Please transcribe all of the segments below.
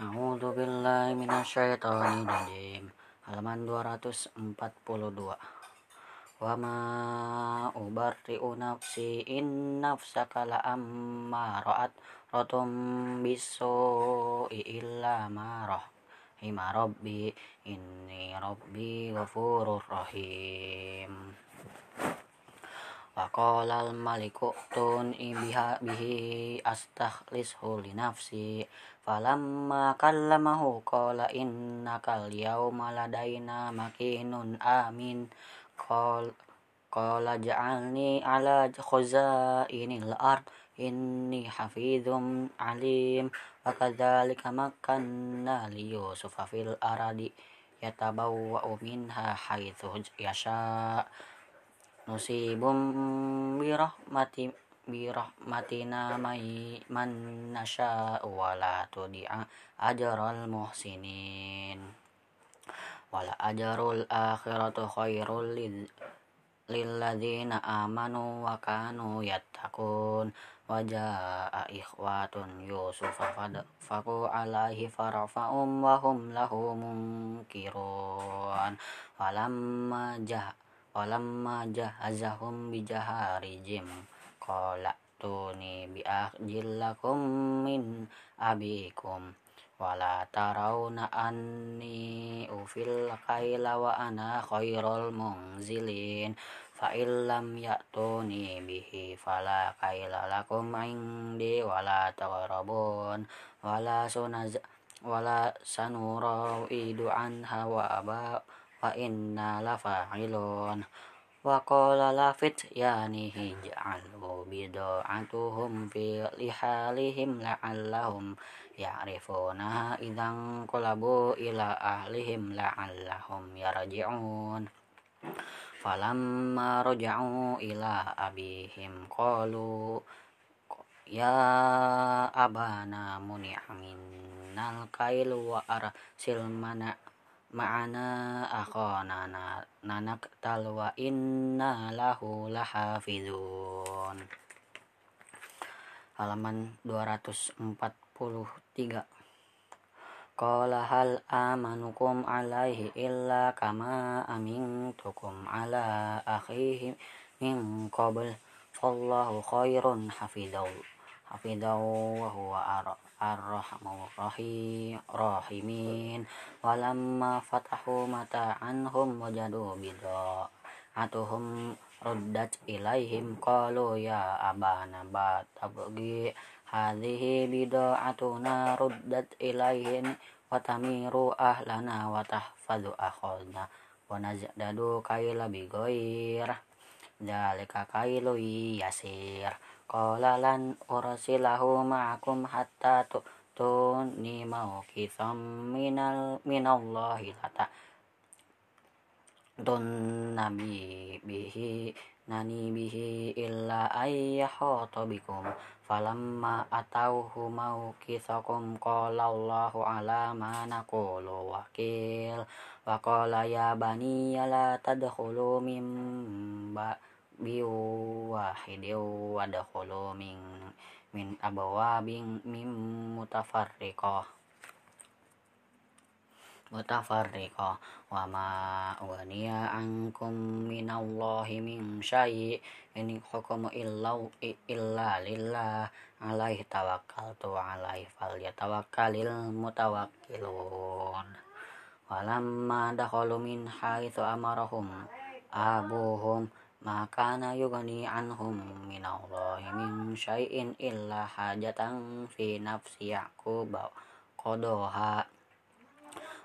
A'udzu billahi minasyaitonir rajim. Halaman 242. Wa ma ubarri'u nafsi in nafsaka la ammara'at ratum bisu illa ma rahima rabbi inni rabbi ghafurur rahim. Waqala al-maliku tun biha bihi astakhlishu li nafsi falamma kallamahu qala innaka al-yawma ladaina makinun amin qala qala ja'alni ala khazainil ard inni hafizum alim wa kadzalika makanna li yusufa fil aradi yatabawwa'u minha haitsu yasha' nusibum birahmati birahmatina may man nasha wala tudi'a ajral muhsinin. Wala ajrul akhiratu khairul lilladzina amanu wa kanu yattaqun. Wajaa ikhwatun yusuf faku alaihi farafa'um wa hum lahu munkirun. Walamma jah walamma jahazahum bijaharijim qala tuni bi lakum min abikum. Wala tarawna anni ufil kaila wa ana khairul munzilin. Fa illam ya'tuni bihi fala kaila lakum indi wala taqrabun wala sunaz wala sanura idu anha wa aba wa inna lafa'ilun wa qala la fityanihi ja'alu bida'atuhum fi lihalihim la'allahum ya'rifunaha idzan qalabu ila ahlihim la'allahum yarji'un. Falamma raja'u ila abihim qalu ya abana muni'a minnal kailu wa arsil mana ma'ana akhana nanaktal wa inna lahu lahafizun. Halaman 243 Qala hal amanukum alaihi illa kama amintukum ala akhihi min qabl. Fallahu khairun hafidhaw hafidhaw wa huwa ar-rahmanur rahim rahimin. Walamma fatahu mata'anhum wajadu bida'atuhum ruddat ilaihim. Qalu ya abana ba tabgi hadhihi bida'atuna ruddat ilaihim wa tamiru ahlana wa tahfadhu akhadna. Wa nazdadu kaila bigoir. Dalika kailu yasir qala lan ursilahu ma'akum hatta tu'tuni mawqitham minal minallahi lata dun nabi bihi nani bihi illa ayyahata bikum. Falamma atauhu mawqithakum qala Allahu ala ma naqulu wakil. Wa qala ya bani la tadkhulu min ba biwahidin wadkhulu min min abwabin min mutafarriqah. Mutafarriqah. Wa ma waniya ankum minallahi min syai' in hukumu illa illa lillah. Alaihi tawakkaltu alaihi falyatawakkalil mutawakkilun. Walamma dakhalu min haitsu amarahum abuhum ma kana yughni anhum minallahi min syai'in illa hajatan fi nafsi yaqub qadaha.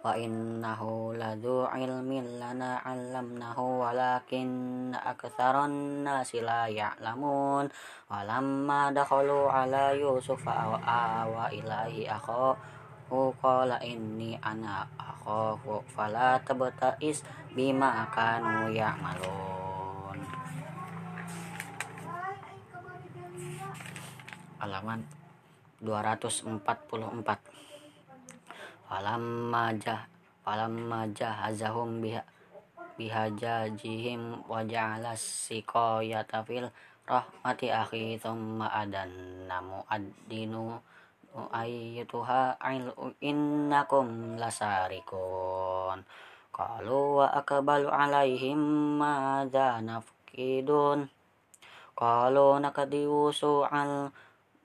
Wa innahu ladzu ilmin lana 'allamnahu walakin aktsaran nasi la ya'lamun. Walamma dakhalu ala yusuf awa ilaihi akhahu qala inni ana akhafu fala tabta'is bima kanu ya'malun halaman 244 falamma jah falamma jahazahum biha bihajajihim wa ja'ala siqayata fil rahmati akhi thumma adanna mu'addinu ayyatuha innakum lasarikun. Qalu wa akbalu alaihim madza nafkidun. Qalu nakadiusu al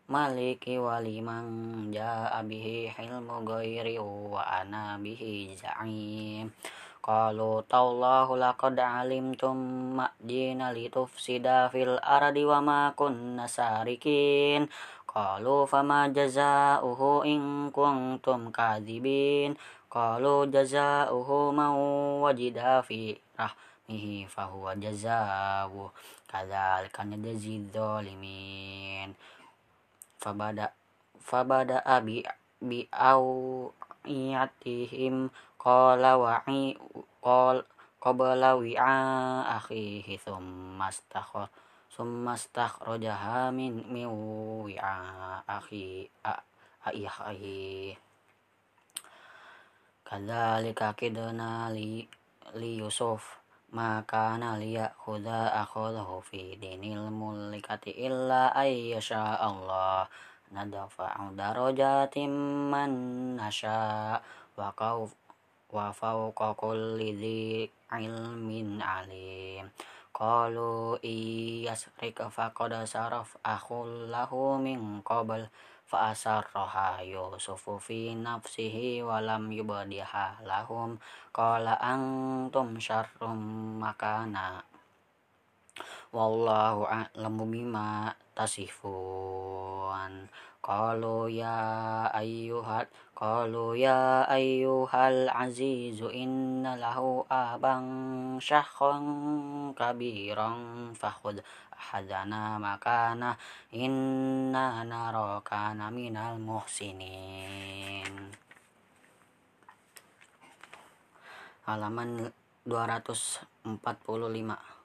maliki waliman ja'a bihi hilmu ghairi wa ana bihi za'im. Qalu tallahu laqad alimtum ma'dina litufsida fil ardi wa ma kunna sarikin. Qalu fama jazauhu in kuntum kadhibin. Qalu jazauhu man wajida fi rahmihi fahuwa jazawu Kadzalika najzi dzalimin Fabada fabada abi bi au iyatihim qala wa'i qal qabla wi'a akhihi thumma astakhara summa stakhrajaha min min wi'a akhi aihi kadzalika kidna li li yusuf maka liya khuda akhadahu fi dinil mulikati illa ayyasha Allah. Nadafa'u darajatim man nasha wa qaw wa fawqa kulli dhi ilmin alim. Qalu iyasrik faqad saraf akhul lahu min qabl fa asarraha yusufu fi nafsihi wa lam yubdiha lahum. Qala antum syarrum makana. Wallahu a'lamu bima tasifun. Qalu ya ayyuhat qalu ya ayyuhal azizu inna lahu abang syakhon kabiran fakhud ahadana makana inna narokana minal muhsinin. Halaman 245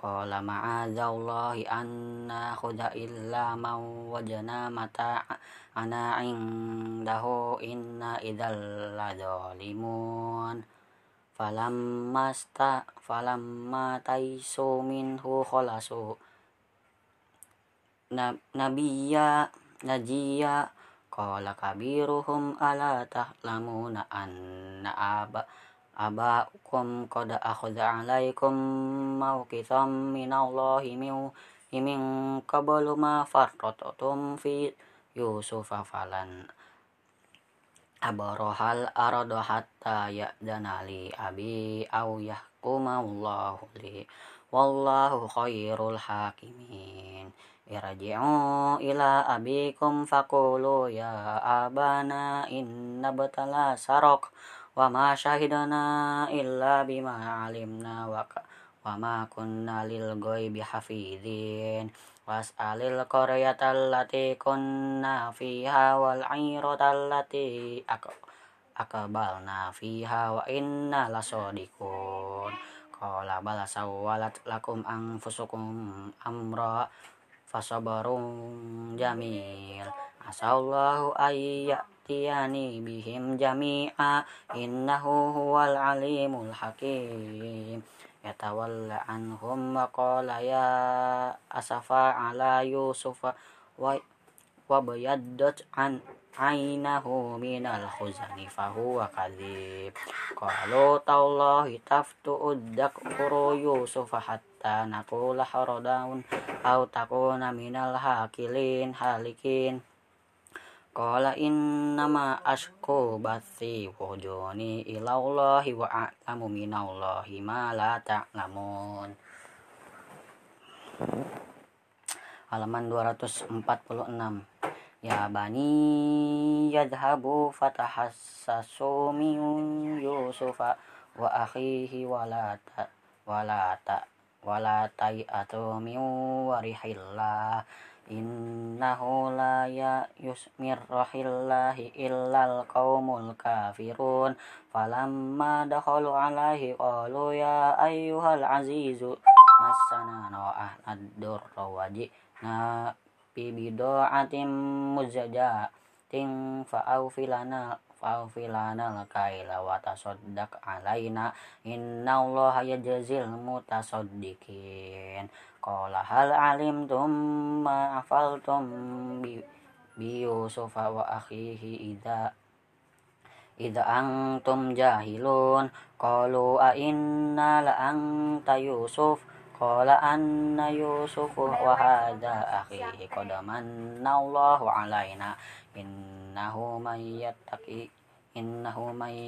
Qala ma'adzallahi anna khuda illa man wajana mata ana indahu inna idzal ladzalimun. Falamma sta falamma taisu minhu khalasu nabiyya najiya qala kabiruhum ala tahlamuna anna aba aba'ukum qad akhadha 'alaikum mawqitham minallahi min min qablu ma farratatum fi yusufa falan abarohal arada hatta ya'dana li abi aw yahkuma Allahu li wallahu khairul hakimin irji'u ila abikum faqulu ya abana inna batala sarok wa ma syahidana illa bima alimna wa wa ma kunna lil ghaibi hafidin was'alil qaryata allati kunna fiha wal 'irata allati akbalna fiha wa inna lasadiqun qala sawwalat lakum anfusukum amra fasabarun jamil. Asallahu ayya ya'tiyani bihim jami'a. Innahu huwal alimul hakim. Yatawalla anhum wa qala ya asafa ala yusufa wa bayaddat an ainahu minal khuzani fahuwa kadhib qalu tallahi taftu uddak kuru yusufa hatta nakula haradaun au takuna minal hakilin halikin Qala innama ashku bathi wujuni ilallahi wa a'lamu minallahi ma la ta'lamun. Halaman 246. Ya bani yadhabu fatahassasu min Yusufa wa akhihi walata walata walata ta'atu min warihillah. Innahu la ya yusmirrahillahi illal qaumul kafirun. Falamma dakhalu alaihi qalu ya ayyuhal azizu massana wa ahlad durra wajina bi bidaatin muzjajatin fa'awfilana fa'awfilana lakaila wa tasaddaq alaina. Innallaha yajzil mutasaddiqin. Qala hal alimtum ma afaltum bi bi Yusuf wa akhihi idza idza antum jahilun. Qalu a inna la anta Yusuf qala anna Yusuf wa hadha akhi qad manallahu alaina. Innahu may yattaqi innahu may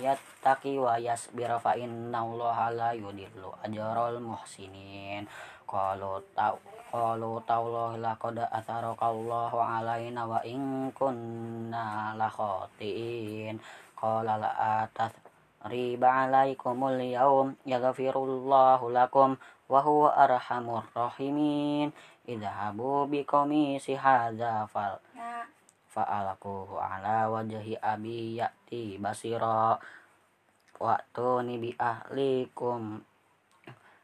yattaqi wa yasbir fa innallaha la yudillu ajral muhsinin. Qalu ta qalu tallahi laqad atharakallahu alaina wa in kunna la khatiin. Qala la atath riba alaikumul yawm yaghfirullahu lakum wa huwa arhamur rahimin. Idhabu biqamisi hadza fal fa'alakuhu ala wajhi abi ya'ti basira. Wa'tuni bi ahlikum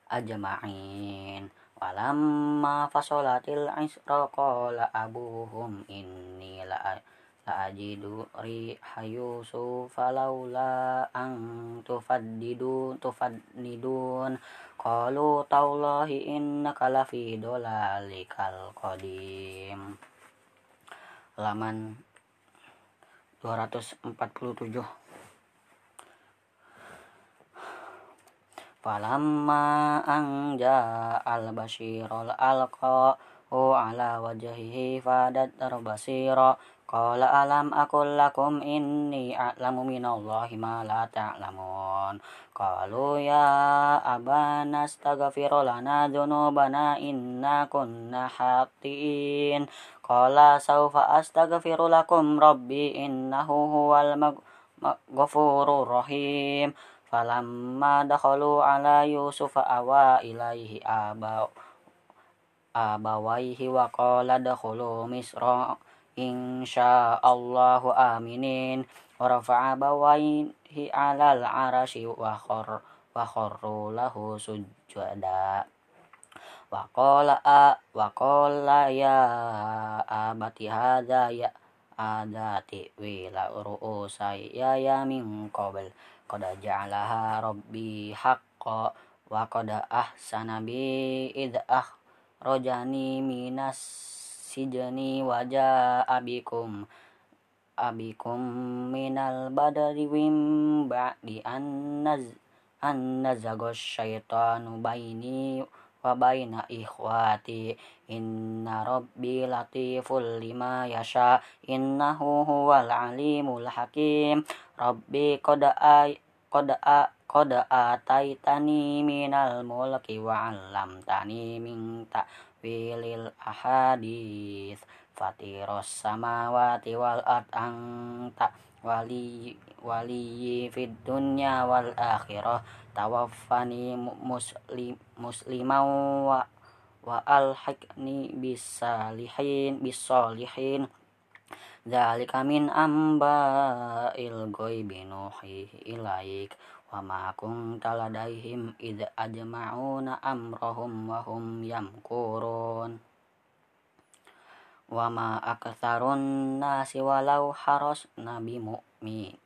ajma'in. Walamma fasolatil isra qala abuhum inni la ajidu riha yusuf falaula an tufaddidu tufaddidun qalu tallahi innaka lafi dolalikal qadim. Halaman 247 Falamma anja al-bashirul alqa'u ala wajhihi fadat basira qala alam akul lakum inni a'lamu minallahi ma la ta'lamun qalu ya abana astaghfir lana dhunubana inna kunna hatiin Qala sawfa astaghfiru lakum rabbi innahu huwal ghafurur rahim. Falamma dakhalu ala Yusuf awa ilaihi aba abawaihi wa qala dakhulu misra insyaallahu aminin. Wa rafa'a abawaihi alal arashi wa khar wa kharru lahu sujada. Wa qala wa qala ya abati hadza ya adati wila ru'usa ya ya min qabl. Qad ja'alaha rabbi haqqa wa qad ahsana bi id rojani minas sijani waja abikum. Abikum minal badari wim ba'di an naz an nazagos syaitanu baini wa baina ikhwati. Inna rabbi latiful lima yasha innahu huwal alimul hakim. Rabbi qad qad qad ataitani minal mulki wa 'allamtani min ta'wilil ahadits fatiros samawati wal ard anta wali wali fid dunya wal akhirah tawaffani muslim muslimau wa wa alhaqni bisalihin bisalihin Dzalika min amba'il ghaibi nuhi ilaik wa ma kunta ladaihim id ajma'una amrahum wa hum yamkurun. Wa ma aktsarun nasi walau haras nabi mu'min